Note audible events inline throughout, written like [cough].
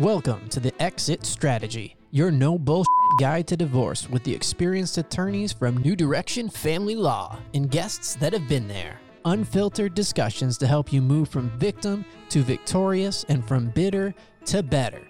Welcome to the Exit Strategy, your no bullshit guide to divorce with the experienced attorneys from New Direction Family Law and guests that have been there. Unfiltered discussions to help you move from victim to victorious and from bitter to better.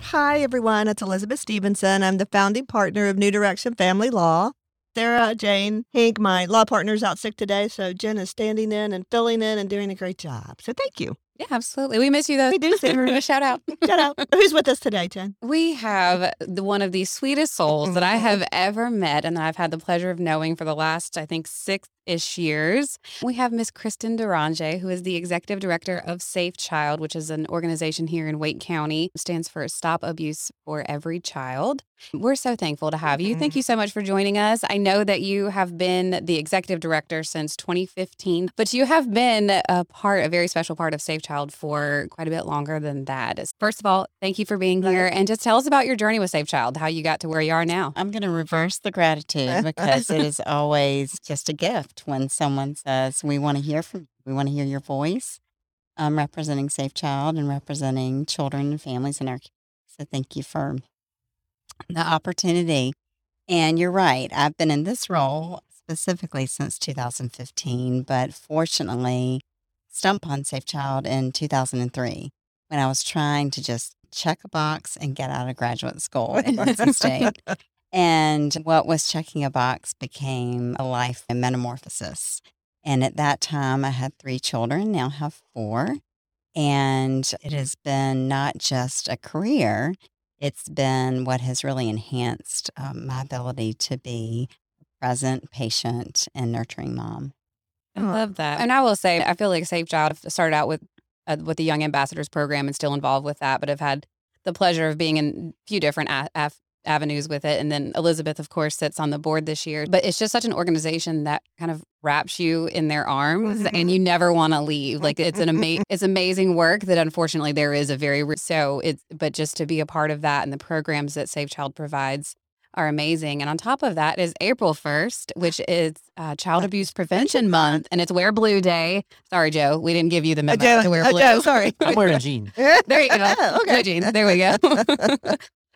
Hi, everyone. It's Elizabeth Stevenson. I'm the founding partner of New Direction Family Law. Sarah Jane Hink, my law partner, is out sick today. So Jen is standing in and filling in and doing a great job. So thank you. Yeah, absolutely. We miss you though. We do, [laughs] Sarah. Shout out. [laughs] Shout out. Who's with us today, Jen? [laughs] We have the, one of the sweetest souls that I mm-hmm. have ever met and that I've had the pleasure of knowing for the last, I think, six ish years. We have Miss Kristen Duranje, who is the executive director of Safe Child, which is an organization here in Wake County. It stands for Stop Abuse for Every Child. We're so thankful to have you. Thank mm-hmm. you so much for joining us. I know that you have been the executive director since 2015, but you have been a part, a very special part of Safe Child for quite a bit longer than that. First of all, thank you for being here and just tell us about your journey with Safe Child, how you got to where you are now. I'm going to reverse the gratitude because it is [laughs] always just a gift when someone says, We want to hear from you. We want to hear your voice. I'm representing Safe Child and representing children and families in our community. So thank you for the opportunity. And you're right. I've been in this role specifically since 2015, but fortunately, stump on Safe Child in 2003 when I was trying to just check a box and get out of graduate school [laughs] in Boise State. [laughs] And what was checking a box became a life and metamorphosis. And at that time, I had three children, now have four. And it has been not just a career, it's been what has really enhanced um, my ability to be a present, patient, and nurturing mom. I love that. And I will say, I feel like Safe Child started out with uh, with the Young Ambassadors program and still involved with that, but I've had the pleasure of being in a few different a- af- avenues with it. And then Elizabeth, of course, sits on the board this year. But it's just such an organization that kind of wraps you in their arms and you never want to leave. Like it's an amazing [laughs] it's amazing work that unfortunately there is a very re- so it's but just to be a part of that and the programs that Safe Child provides are amazing. And on top of that is April 1st, which is uh, Child Abuse Prevention Month, and it's Wear Blue Day. Sorry, Joe, we didn't give you the memo Joe, to wear uh, blue. Joe, [laughs] sorry. I'm wearing jeans. [laughs] There you go. okay. No jeans. There we go.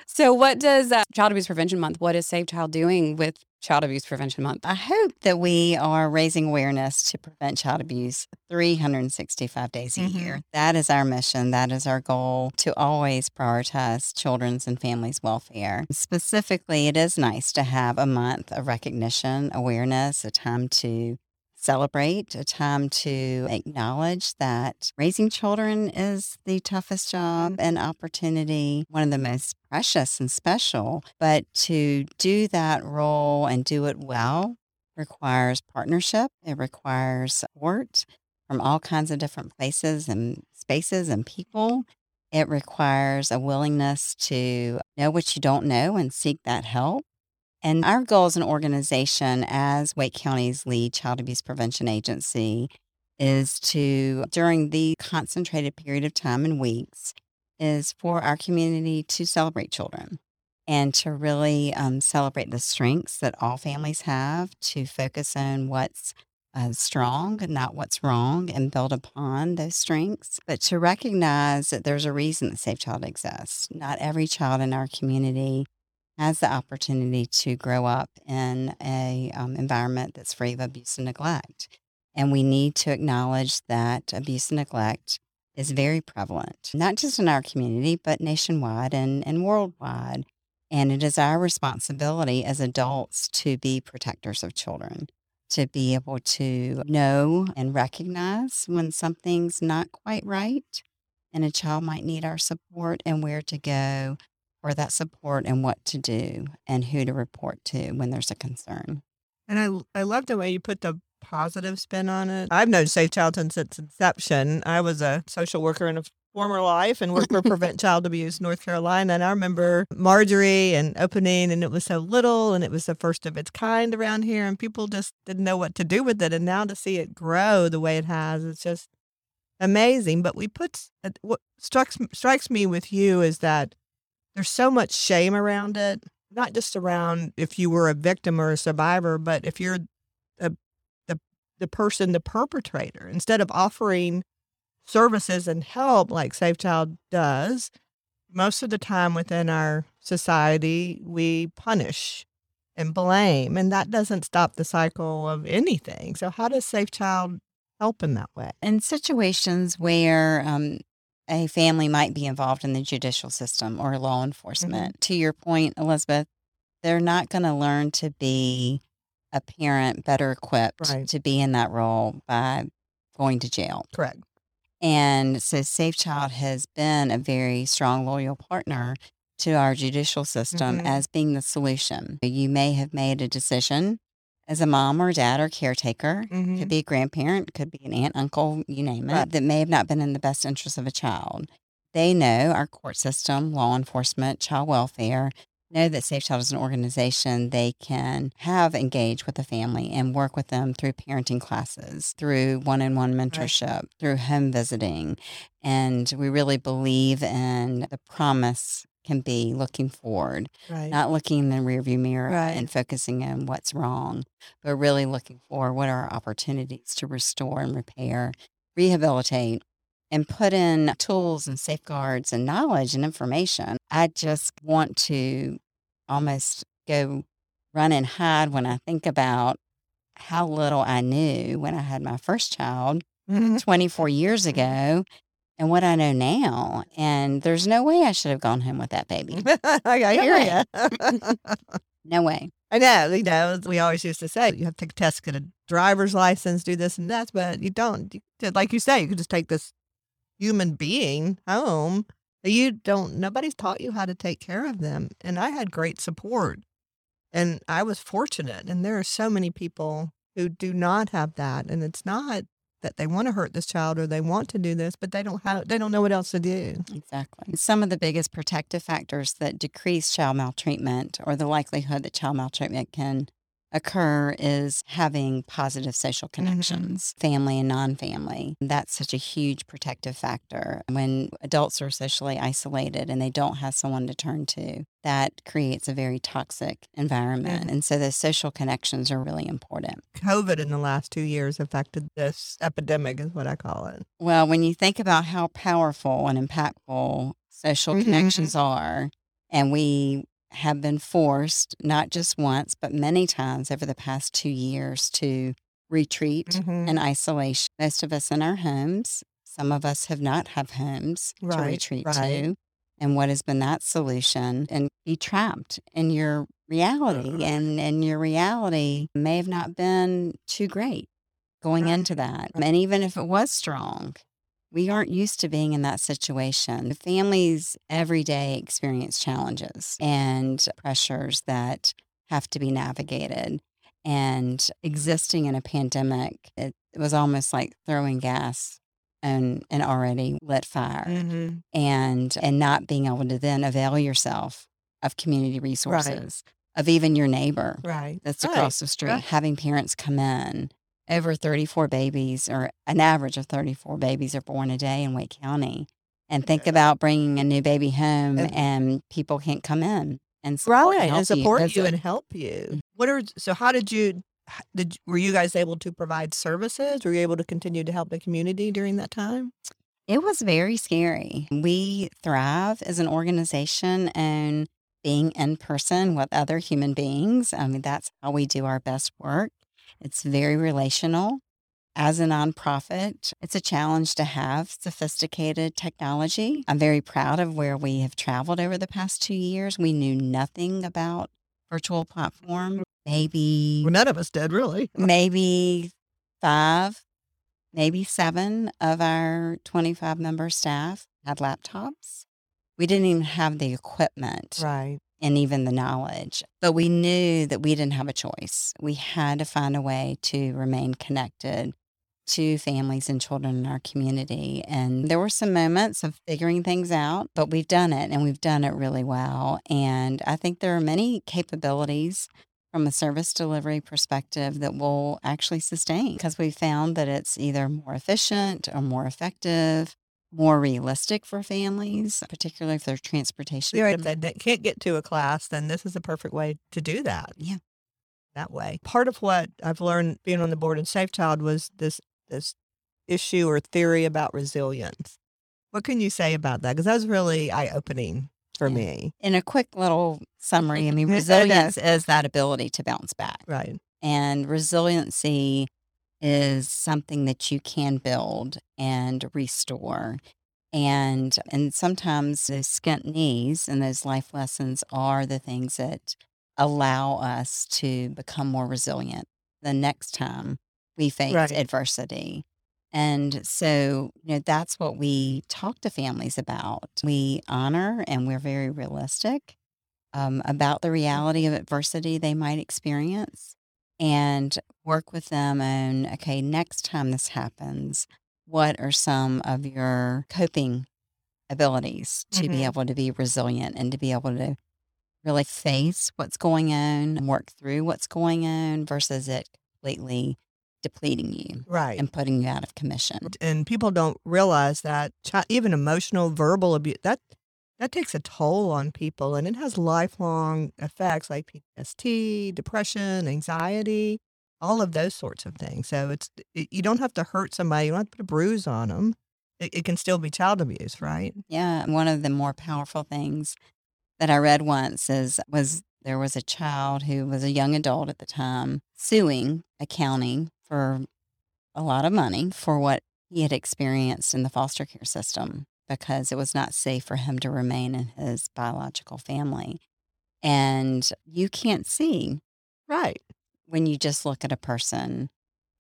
so, what does uh, Child Abuse Prevention Month? What is Safe Child doing with Child Abuse Prevention Month? I hope that we are raising awareness to prevent child abuse 365 days a Mhm. year. That is our mission. That is our goal to always prioritize children's and families' welfare. Specifically, it is nice to have a month of recognition, awareness, a time to celebrate, a time to acknowledge that raising children is the toughest job mm-hmm. and opportunity, one of the most precious and special. But to do that role and do it well requires partnership, it requires support from all kinds of different places and spaces and people. It requires a willingness to know what you don't know and seek that help. And our goal as an organization, as Wake County's lead child abuse prevention agency, is to, during the concentrated period of time and weeks, is for our community to celebrate children and to really um, celebrate the strengths that all families have, to focus on what's uh, strong and not what's wrong and build upon those strengths, but to recognize that there's a reason that Safe Child exists. Not every child in our community has the opportunity to grow up in a um, environment that's free of abuse and neglect. And we need to acknowledge that abuse and neglect is very prevalent, not just in our community, but nationwide and, and worldwide. And it is our responsibility as adults to be protectors of children, to be able to know and recognize when something's not quite right and a child might need our support and where to go for that support and what to do and who to report to when there's a concern. And I, I love the way you put the positive spin on it. I've known Safe Childhood since inception. I was a social worker in a former life and worked for [laughs] Prevent Child Abuse North Carolina. And I remember Marjorie and opening, and it was so little, and it was the first of its kind around here, and people just didn't know what to do with it. And now to see it grow the way it has, it's just amazing. But we put uh, what strikes strikes me with you is that there's so much shame around it, not just around if you were a victim or a survivor, but if you're a, the the person, the perpetrator. Instead of offering services and help like Safe Child does, most of the time within our society, we punish and blame, and that doesn't stop the cycle of anything. So, how does Safe Child help in that way? In situations where um, a family might be involved in the judicial system or law Mm-hmm. enforcement, to your point, Elizabeth, they're not going to learn to be a parent better equipped Right. to be in that role by going to jail. Correct. And so Safe Child has been a very strong, loyal partner to our judicial system Mhm. as being the solution. You may have made a decision as a mom or dad or caretaker, Mhm. could be a grandparent, could be an aunt, uncle, you name it, Right. that may have not been in the best interest of a child. They know our court system, law enforcement, child welfare, know that Safe Child is an organization they can have engage with the family and work with them through parenting classes, through one on one mentorship, through home visiting. And we really believe in the promise can be looking forward, Right. not looking in the rearview mirror Right. and focusing on what's wrong, but really looking for what are opportunities to restore and repair, rehabilitate, and put in tools and safeguards and knowledge and information. I just want to almost go run and hide when I think about how little I knew when I had my first child Mhm. 24 years ago and what I know now. And there's no way I should have gone home with that baby. [laughs] I hear way. you. No way. I know, you know, we always used to say you have to take test, get a driver's license, do this and that, but you don't. Like you say, you could just take this human being home. You don't. Nobody's taught you how to take care of them, and I had great support, and I was fortunate. And there are so many people who do not have that, and it's not that they want to hurt this child or they want to do this, but they don't have. They don't know what else to do. Exactly. Some of the biggest protective factors that decrease child maltreatment or the likelihood that child maltreatment can occur is having positive social connections, family and non family. That's such a huge protective factor. When adults are socially isolated and they don't have someone to turn to, that creates a very toxic environment. And so the social connections are really important. COVID in the last two years affected this epidemic, is what I call it. Well, when you think about how powerful and impactful social Mhm. connections are, and we have been forced, not just once, but many times over the past two years to retreat Mhm. and isolation. Most of us in our homes, some of us have not have homes to retreat right. to. And what has been that solution? And be trapped in your reality. And, and your reality may have not been too great going Right, into that. And even if it was strong, we aren't used to being in that situation. The families every day experience challenges and pressures that have to be navigated. And existing in a pandemic, it, was almost like throwing gas on an already lit fire Mhm. and and not being able to then avail yourself of community resources, of even your neighbor Right. that's Right, across the street, right. having parents come in. Over 34 babies, or an average of 34 babies, are born a day in Wake County. And think about bringing a new baby home And- and, people can't come in and support, right help and support you, visit. and help you mm. what are so how did you did were you guys able to provide services were you able to continue to help the community during that time It was very scary. We thrive as an organization and being in person with other human beings. I mean, that's how we do our best work. It's very relational. As a nonprofit, it's a challenge to have sophisticated technology. I'm very proud of where we have traveled over the past two years. We knew nothing about virtual platform. Mm. Maybe well none of us did really [laughs] maybe five, maybe seven of our 25 member staff had laptops. We didn't even have the equipment right and even the knowledge, but we knew that we didn't have a choice. We had to find a way to remain connected to families and children in our community. And there were some moments of figuring things out, but we've done it and we've done it really well. And I think there are many capabilities from a service delivery perspective that will actually sustain because we found that it's either more efficient or more effective, more realistic for families, particularly if their transportation. Right, if they can't get to a class then this is the perfect way to do that Yeah. that way part of what i've learned being on the board in safe child was this this issue or theory about resilience What can you say about that? Because that was really eye opening for Yeah. me. In a quick little summary, I mean, [laughs] resilience is that ability to bounce back. Right. And resiliency is something that you can build and restore. And and sometimes those skint knees and those life lessons are the things that allow us to become more resilient the next time we face Right. adversity. And so, you know, that's what we talk to families about. We honor and we're very realistic um, about the reality of adversity they might experience and work with them on okay, next time this happens, what are some of your coping abilities to be Mhm. able to be resilient and to be able to really face what's going on and work through what's going on versus it completely depleting you Right. and putting you out of commission. and people don't realize that even emotional verbal abuse that that takes a toll on people and it has lifelong effects like PTSD, depression, anxiety, all of those sorts of things. So it's it, you don't have to hurt somebody, you don't have to put a bruise on them. It, it can still be child abuse, right? Yeah, one of the more powerful things that I read once is was there was a child who was a young adult at the time suing a county for a lot of money for what he had experienced in the foster care system because it was not safe for him to remain in his biological family. And you can't see Right. when you just look at a person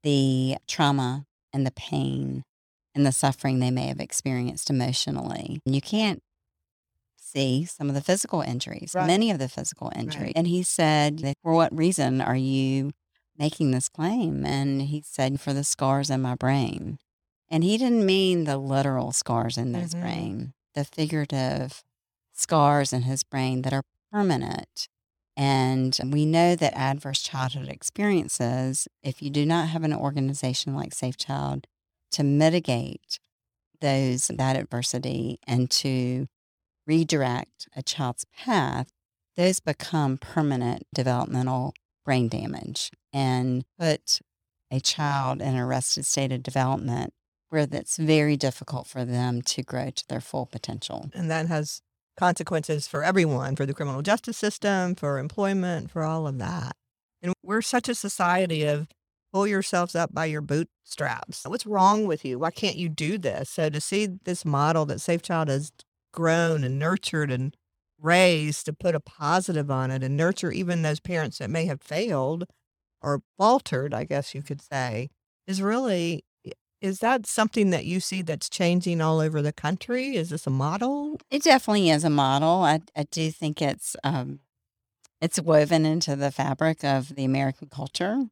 the trauma and the pain and the suffering they may have experienced emotionally. You can't see some of the physical injuries, Right. many of the physical injuries. Right. And he said, For what reason are you making this claim? And he said, For the scars in my brain. And he didn't mean the literal scars in his Mhm. brain, the figurative scars in his brain that are permanent. And we know that adverse childhood experiences, if you do not have an organization like Safe Child to mitigate those that adversity and to redirect a child's path, those become permanent developmental brain damage and put a child in an arrested state of development where that's very difficult for them to grow to their full potential. And that has consequences for everyone, for the criminal justice system, for employment, for all of that. And we're such a society of pull yourselves up by your bootstraps. What's wrong with you? Why can't you do this? So to see this model that Safe Child has grown and nurtured and raised to put a positive on it and nurture even those parents that may have failed or faltered, I guess you could say, is really is that something that you see that's changing all over the country? Is this a model? It definitely is a model. I, I do think it's um, it's woven into the fabric of the American culture.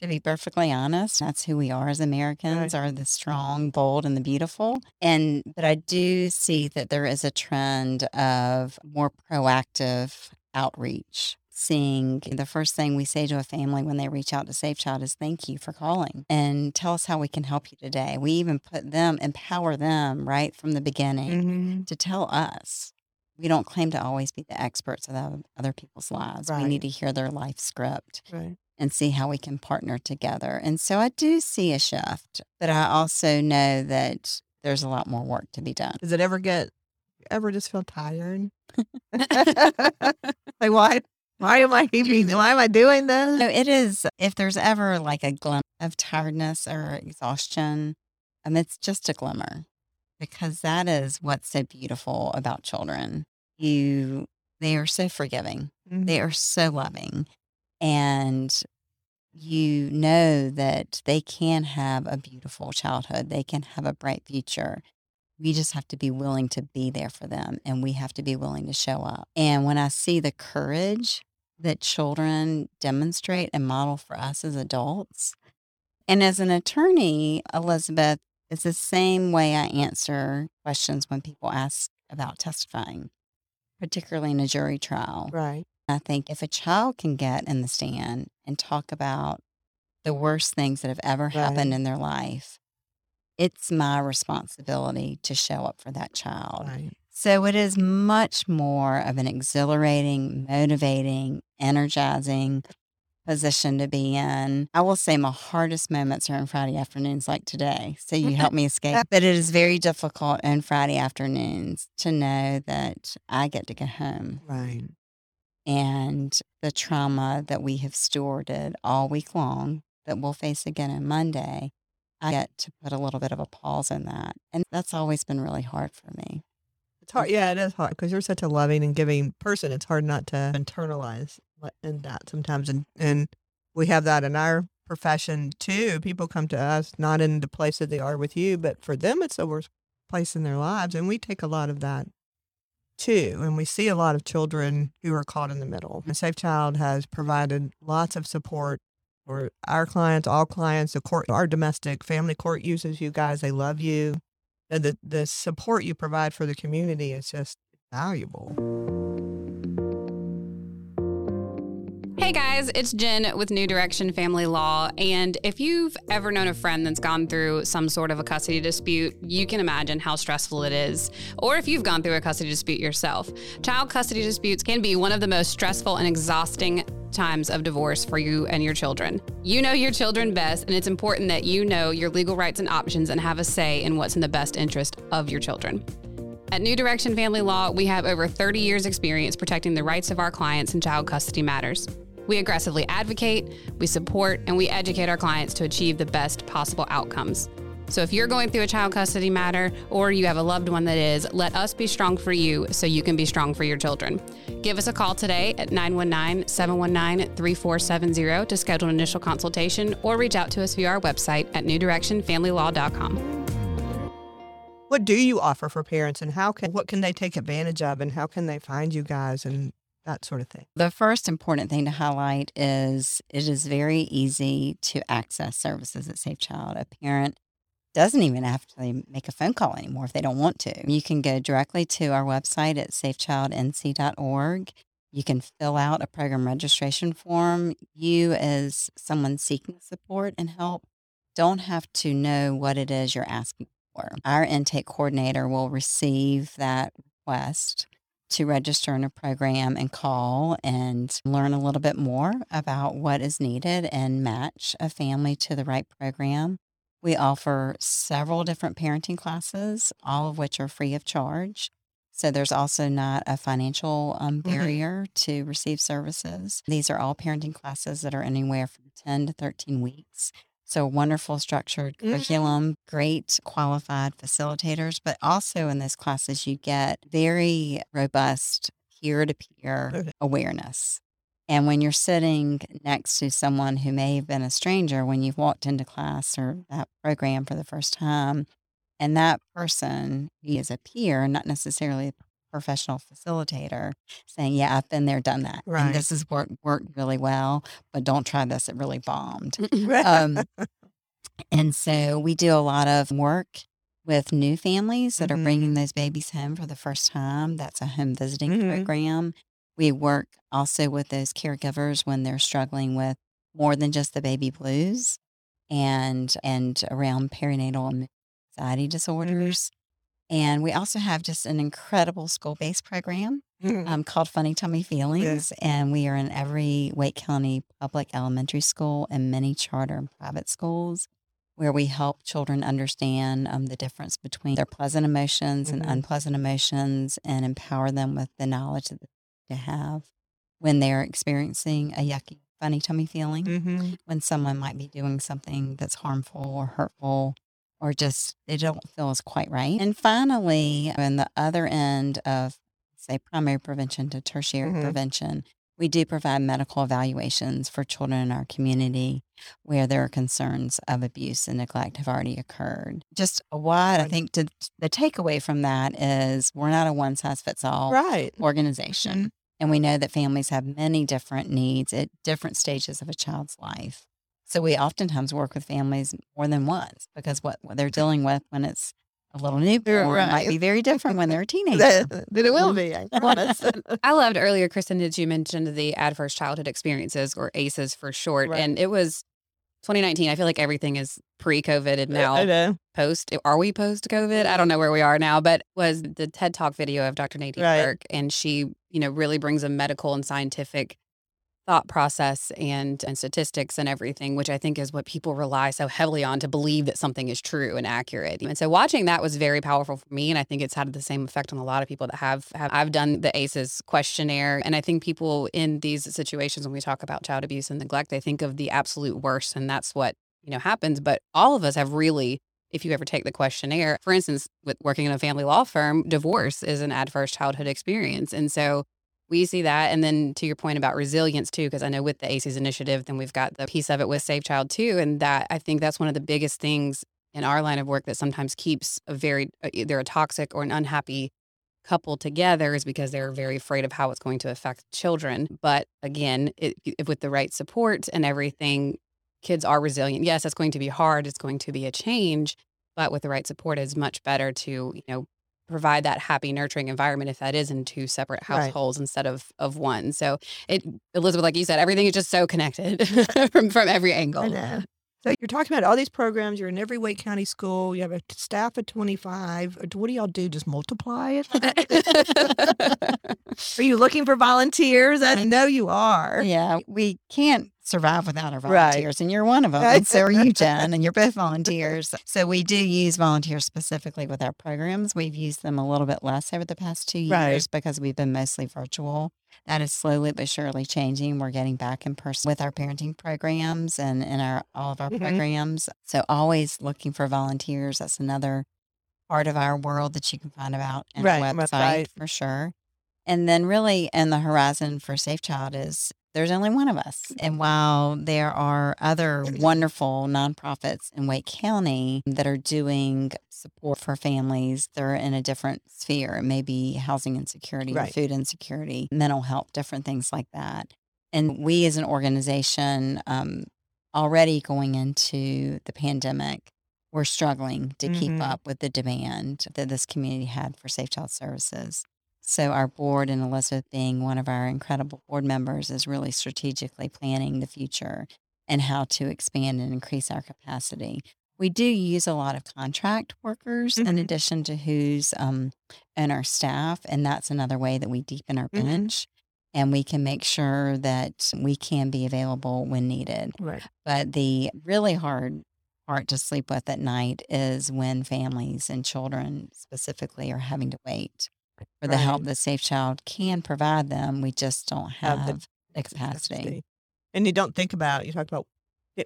To be perfectly honest, that's who we are as Americans: are the strong, bold, and the beautiful. And but I do see that there is a trend of more proactive outreach. Seeing the first thing we say to a family when they reach out to Safe Child is thank you for calling and tell us how we can help you today. We even put them, empower them right from the beginning Mm-hmm. to tell us. We don't claim to always be the experts of other people's lives. We need to hear their life script Right. and see how we can partner together. And so I do see a shift, but I also know that there's a lot more work to be done. Does it ever get ever just feel tired? [laughs] [laughs] like why why am I [laughs] even why am I doing this? No, it is, if there's ever like a glimmer of tiredness or exhaustion, um, it's just a glimmer because that is what's so beautiful about children. You, they are so forgiving. Mhm. They are so loving. And you know that they can have a beautiful childhood, they can have a bright future. We just have to be willing to be there for them and we have to be willing to show up. And when I see the courage that children demonstrate and model for us as adults, and as an attorney, Elizabeth, it's the same way I answer questions when people ask about testifying, particularly in a jury trial. Right. I think if a child can get in the stand and talk about the worst things that have ever happened in their life, it's my responsibility to show up for that child. Right. So it is much more of an exhilarating, motivating, energizing position to be in. I will say my hardest moments are on Friday afternoons like today. So you help [laughs] me escape. But it is very difficult on Friday afternoons to know that I get to go home Right. and the trauma that we have stewarded all week long that we'll face again on Monday. I get to put a little bit of a pause in that. And that's always been really hard for me. Hard. Yeah, it is hard because you're such a loving and giving person. It's hard not to internalize in that sometimes. And, and we have that in our profession too. People come to us not in the place that they are with you, but for them, it's the worst place in their lives. And we take a lot of that too. And we see a lot of children who are caught in the middle. And Safe Child has provided lots of support for our clients, all clients, the court, our domestic family court uses you guys. They love you. And the, the support you provide for the community is just valuable. Hey guys, it's Jen with New Direction Family Law. And if you've ever known a friend that's gone through some sort of a custody dispute, you can imagine how stressful it is. Or if you've gone through a custody dispute yourself, child custody disputes can be one of the most stressful and exhausting times of divorce for you and your children. You know your children best, and it's important that you know your legal rights and options and have a say in what's in the best interest of your children. At New Direction Family Law, we have over 30 years' experience protecting the rights of our clients in child custody matters. We aggressively advocate, we support, and we educate our clients to achieve the best possible outcomes. So if you're going through a child custody matter or you have a loved one that is, let us be strong for you so you can be strong for your children. Give us a call today at 919 719 3470 to schedule an initial consultation or reach out to us via our website at newdirectionfamilylaw.com. What do you offer for parents and how can what can they take advantage of and how can they find you guys and that sort of thing? The first important thing to highlight is it is very easy to access services at Safe Child. A parent doesn't even have to make a phone call anymore if they don't want to. You can go directly to our website at safechildnc.org. You can fill out a program registration form. You, as someone seeking support and help, don't have to know what it is you're asking for. Our intake coordinator will receive that request to register in a program and call and learn a little bit more about what is needed and match a family to the right program. We offer several different parenting classes, all of which are free of charge. So there's also not a financial um, Mhm. barrier to receive services. These are all parenting classes that are anywhere from 10 to 13 weeks. So wonderful structured Mhm. curriculum, great qualified facilitators, but also in those classes you get very robust peer-to-peer awareness. And when you're sitting next to someone who may have been a stranger when you've walked into class or that program for the first time, and that person he is a peer, not necessarily a professional facilitator, saying, "Yeah, I've been there, done that, Right. and this has worked worked really well, but don't try this; it really bombed." Um, [laughs] and so we do a lot of work with new families that Mhm. are bringing those babies home for the first time. That's a home visiting Mhm. program. We work also with those caregivers when they're struggling with more than just the baby blues and and around perinatal anxiety disorders. And we also have just an incredible school-based program Mhm. um, called Funny Tummy Feelings. And we are in every Wake County public elementary school and many charter and private schools where we help children understand um, the difference between their pleasant emotions and Mhm. unpleasant emotions and empower them with the knowledge that they have when they're experiencing a yucky, funny tummy feeling Mhm. when someone might be doing something that's harmful or hurtful or just they don't feel is quite right. And finally, on the other end of say primary prevention to tertiary Mhm. prevention, we do provide medical evaluations for children in our community where there are concerns of abuse and neglect have already occurred. Just a wide, I think to, the takeaway from that is we're not a one size fits all Right. organization. And we know that families have many different needs at different stages of a child's life. So we oftentimes work with families more than once because what, what they're dealing with when it's a little newborn might be very different when they're a [laughs] teenager. That, that it will be, I [laughs] promise. [laughs] I loved earlier, Kristen, that you mentioned the adverse childhood experiences or ACEs for short. Right. And it was 2019. I feel like everything is pre COVID and now post. Are we post COVID? I don't know where we are now, but was the TED Talk video of Dr. Nadine Right. Burke. And she, you know, really brings a medical and scientific thought process and and statistics and everything which i think is what people rely so heavily on to believe that something is true and accurate. And so watching that was very powerful for me and i think it's had the same effect on a lot of people that have, have i've done the aces questionnaire. And i think people in these situations when we talk about child abuse and neglect they think of the absolute worst and that's what you know happens. But all of us have really if you ever take the questionnaire for instance with working in a family law firm divorce is an adverse childhood experience. And so we see that. And then to your point about resilience too, because I know with the ACEs initiative, then we've got the piece of it with Safe Child too. And that I think that's one of the biggest things in our line of work that sometimes keeps a very, uh, either a toxic or an unhappy couple together is because they're very afraid of how it's going to affect children. But again, it, with the right support and everything, kids are resilient. Yes, it's going to be hard. It's going to be a change, but with the right support, it's much better to you know provide that happy nurturing environment if that is in two separate households right. instead of of one. So it elizabeth like you said everything is just so connected [laughs] from from every angle. so you're talking about all these programs you're in every wake county school you have a staff of 25 uh, what do y'all do? Just multiply it [laughs] [laughs] are you looking for volunteers i know you are yeah we can't survive without our volunteers. Right. And you're one of them. And so are you, Jen, and you're both [laughs] volunteers. So we do use volunteers specifically with our programs. We've used them a little bit less over the past two years right. because we've been mostly virtual. That is slowly but surely changing. We're getting back in person with our parenting programs and in our all of our mm-hmm. programs. So always looking for volunteers. That's another part of our world that you can find about in right, our website for sure. And then really in the horizon for Safe Child is there's only one of us. And while there are other wonderful nonprofits in Wake County that are doing support for families, they're in a different sphere. It may be housing insecurity, right. food insecurity, mental health, different things like that. And we as an organization, um, already going into the pandemic, we're struggling to mm-hmm. keep up with the demand that this community had for safe child services. So, our board, and Elizabeth being one of our incredible board members, is really strategically planning the future and how to expand and increase our capacity. We do use a lot of contract workers mm-hmm. in addition to who's um, in our staff, and that's another way that we deepen our mm-hmm. bench. And we can make sure that we can be available when needed. Right. But the really hard part to sleep with at night is when families and children specifically are having to wait for the help that Safe Child can provide them. We just don't have, have the, the capacity. capacity. And you don't think about, you talk about,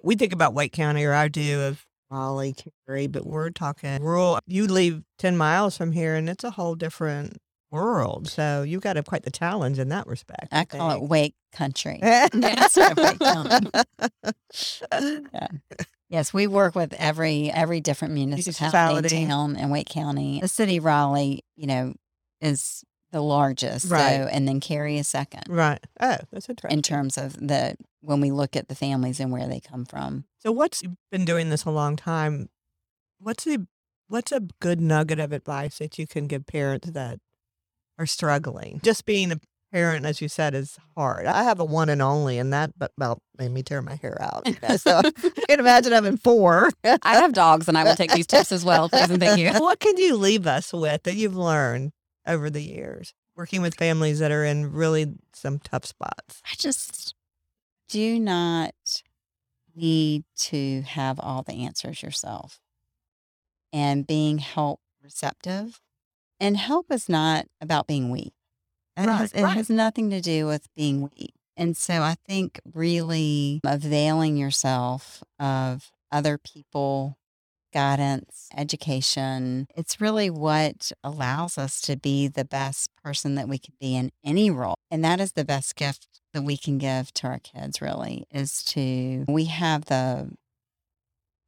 we think about Wake County, or I do of Raleigh, Cary, but we're talking rural. You leave 10 miles from here and it's a whole different world. So you've got a, quite the challenge in that respect. I, I call it Wake Country. [laughs] [laughs] Wake yeah. Yes, we work with every every different municipality, town in Wake County. The city of Raleigh, you know, is the largest. Right. So, and then Cary is second. Right. Oh, that's interesting. In terms of the, when we look at the families and where they come from. So, what's you've been doing this a long time? What's the, what's a good nugget of advice that you can give parents that are struggling? Just being a parent, as you said, is hard. I have a one and only, and that about made me tear my hair out. You know? So [laughs] I can imagine having four. I have dogs, and I will take these tips as well. Please and thank you. [laughs] What can you leave us with that you've learned over the years working with families that are in really some tough spots? I just do not need to have all the answers yourself and being help receptive. And help is not about being weak. It, right, has, it right. has nothing to do with being weak. And so I think really availing yourself of other people guidance, education. It's really what allows us to be the best person that we could be in any role. And that is the best gift that we can give to our kids really is to we have the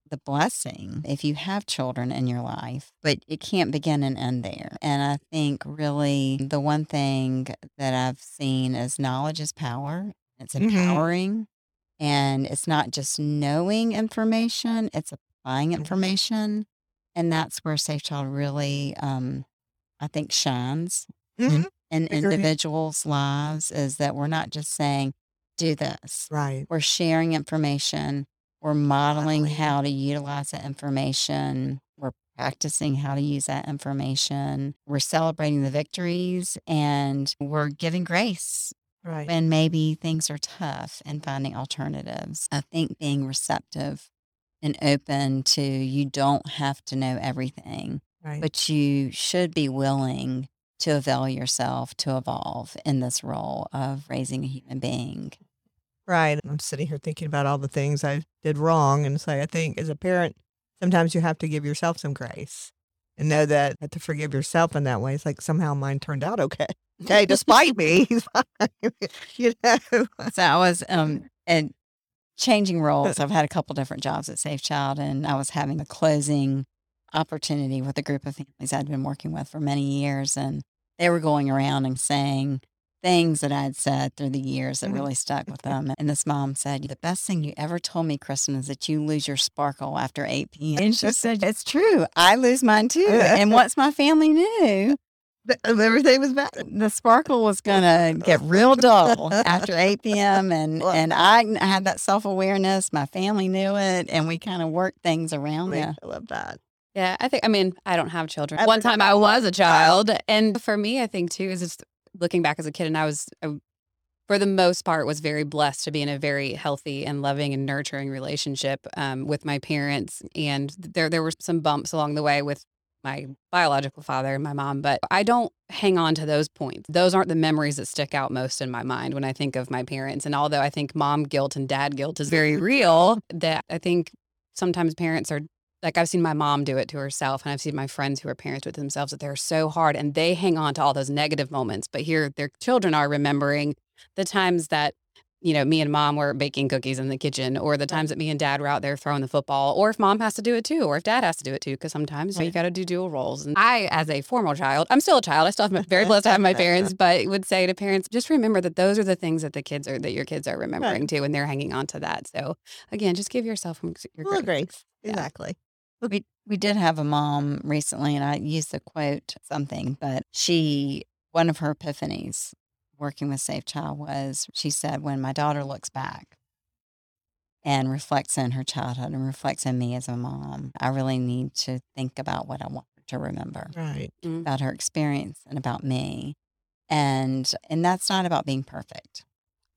the blessing if you have children in your life, but it can't begin and end there. And I think really the one thing that I've seen is knowledge is power. It's mm-hmm. empowering. Mm-hmm. And it's not just knowing information, it's buying mm-hmm. information. And that's where Safe Child really, um, I think, shines mm-hmm. in individuals' lives is that we're not just saying, do this. Right. We're sharing information. We're modeling how to utilize that information. We're practicing how to use that information. We're celebrating the victories and we're giving grace Right. when maybe things are tough and finding alternatives. I think being receptive and open to you don't have to know everything, right. but you should be willing to avail yourself to evolve in this role of raising a human being. Right. I'm sitting here thinking about all the things I did wrong. And so I think as a parent, sometimes you have to give yourself some grace and know that to forgive yourself in that way. It's like somehow mine turned out okay. [laughs] Okay. Despite me, [laughs] [laughs] you know? So I was um and changing roles. I've had a couple different jobs at Safe Child and I was having a closing opportunity with a group of families I'd been working with for many years and they were going around and saying things that I'd said through the years that Mhm. really stuck with them. And this mom said, The best thing you ever told me, Kristen, is that you lose your sparkle after 8 p.m. And she [laughs] said, It's true. I lose mine too. And once my family knew, Everything was bad. the sparkle was gonna get real dull after 8 p.m. and [laughs] Love and I n- had that self awareness. My family knew it, and we kind of worked things around it. I love that. Yeah, I think, I mean, I don't have children. I One time I was a child. And for me, I think too, is just looking back as a kid, and I was, I, for the most part, was very blessed to be in a very healthy and loving and nurturing relationship um, with my parents. And there, there were some bumps along the way with my biological father and my mom, but I don't hang on to those points. Those aren't the memories that stick out most in my mind when I think of my parents. And although I think mom guilt and dad guilt is very real, that I think sometimes parents are like I've seen my mom do it to herself, and I've seen my friends who are parents with themselves that they're so hard and they hang on to all those negative moments. But here, their children are remembering the times that, you know, me and mom were baking cookies in the kitchen, or the times that me and dad were out there throwing the football, or if mom has to do it too, or if dad has to do it too, because sometimes you got to do dual roles. And I, as a formal child, I'm still a child. I still have, very blessed to have my parents, [laughs] but would say to parents, just remember that those are the things that the kids are, that your kids are remembering too, and they're hanging on to that. So again, just give yourself your Well, grace. grace. Yeah. Exactly. We we did have a mom recently, and I used the quote something, but she one of her epiphanies working with Safe Child was she said, "When my daughter looks back." And reflects on her childhood and reflects on me as a mom. I really need to think about what I want her to remember. Right. Mm. about her experience and about me and and that's not about being perfect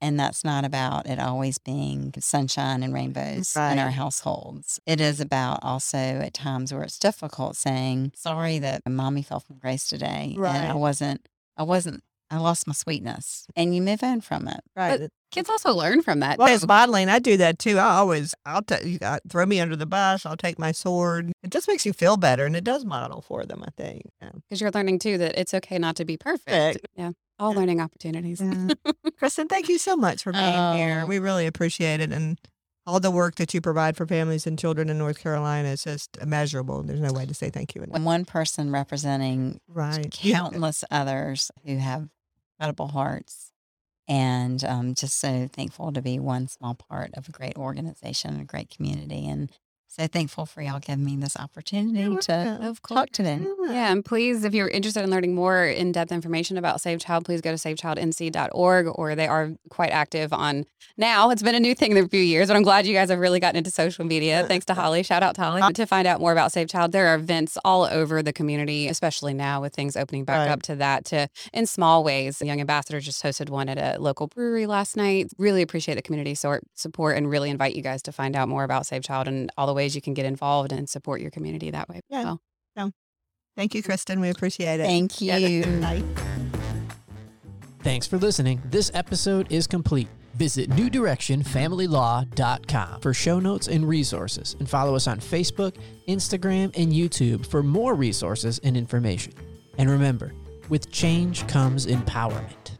and that's not about it always being sunshine and rainbows in our households it is about also at times where it's difficult saying sorry that mommy fell from grace today and i wasn't i wasn't i lost my sweetness and you move on from it Right. But Kids also learn from that. Well, as modeling, I do that too. I always, I'll take you got throw me under the bus. I'll take my sword. It just makes you feel better, and it does model for them. I think. Yeah. because you're learning too that it's okay not to be perfect. Perfect. Yeah, all learning opportunities. [laughs] Kristen, thank you so much for being here. Oh. We really appreciate it, and all the work that you provide for families and children in North Carolina is just immeasurable. There's no way to say thank you enough. one person representing Right. [laughs] countless others who have incredible hearts. And um, just so thankful to be one small part of a great organization, a great community. And so thankful for y'all giving me this opportunity You're to welcome. Of talk today. Yeah, and please, if you're interested in learning more in depth information about Safe Child, please go to safechildnc.org or they are quite active on now. It's been a new thing in a few years, but I'm glad you guys have really gotten into social media. [laughs] Thanks to Holly. Shout out to Holly. To find out more about Safe Child, there are events all over the community, especially now with things opening back Right. up to that to in small ways. The young Ambassador just hosted one at a local brewery last night. Really appreciate the community sort support and really invite you guys to find out more about Safe Child and all the ways you can get involved and support your community that way. Yeah. Well, Thank you, Kristen. We appreciate it. Thank you. Yeah, bye. Thanks for listening. This episode is complete. Visit newdirectionfamilylaw.com for show notes and resources, and follow us on Facebook, Instagram, and YouTube for more resources and information. And remember, with change comes empowerment.